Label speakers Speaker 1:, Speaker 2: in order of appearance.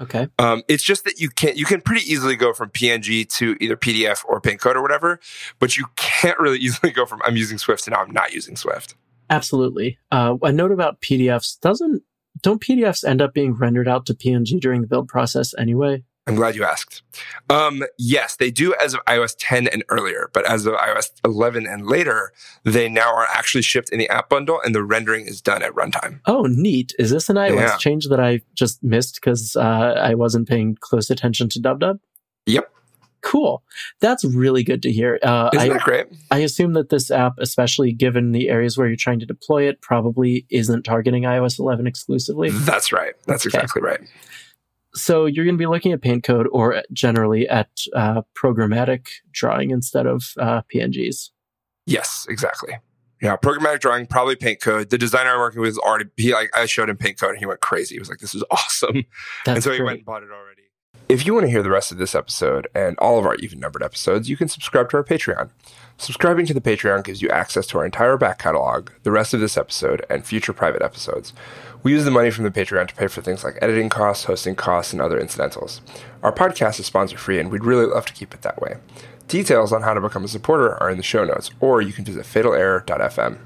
Speaker 1: Okay.
Speaker 2: Um, it's just that you can you can pretty easily go from PNG to either PDF or PaintCode or whatever, but you can't really easily go from I'm using Swift to now I'm not using Swift.
Speaker 1: Absolutely. Uh, a note about PDFs doesn't don't PDFs end up being rendered out to PNG during the build process anyway?
Speaker 2: I'm glad you asked. Um, yes, they do as of iOS 10 and earlier, but as of iOS 11 and later, they now are actually shipped in the app bundle and the rendering is done at runtime.
Speaker 1: Oh, neat. Is this an iOS
Speaker 2: Yeah.
Speaker 1: change that I just missed because uh, I wasn't paying close attention to DubDub?
Speaker 2: Yep.
Speaker 1: Cool. That's really good to hear. Uh,
Speaker 2: Isn't
Speaker 1: I,
Speaker 2: that great?
Speaker 1: I assume that this app, especially given the areas where you're trying to deploy it, probably isn't targeting iOS 11 exclusively.
Speaker 2: That's right. That's
Speaker 1: Okay.
Speaker 2: exactly right.
Speaker 1: So you're going to be looking at PaintCode or generally at uh, programmatic drawing instead of uh, PNGs.
Speaker 2: Yes, exactly. Yeah, programmatic drawing, probably PaintCode. The designer I'm working with is already he like I showed him PaintCode and he went crazy. He was like, "This is awesome,"
Speaker 1: That's
Speaker 2: and so he went and bought it already. If you want to hear the rest of this episode and all of our even numbered episodes, you can subscribe to our Patreon. Subscribing to the Patreon gives you access to our entire back catalog, the rest of this episode, and future private episodes. We use the money from the Patreon to pay for things like editing costs, hosting costs, and other incidentals. Our podcast is sponsor free, and we'd really love to keep it that way. Details on how to become a supporter are in the show notes, or you can visit fatalerror.fm.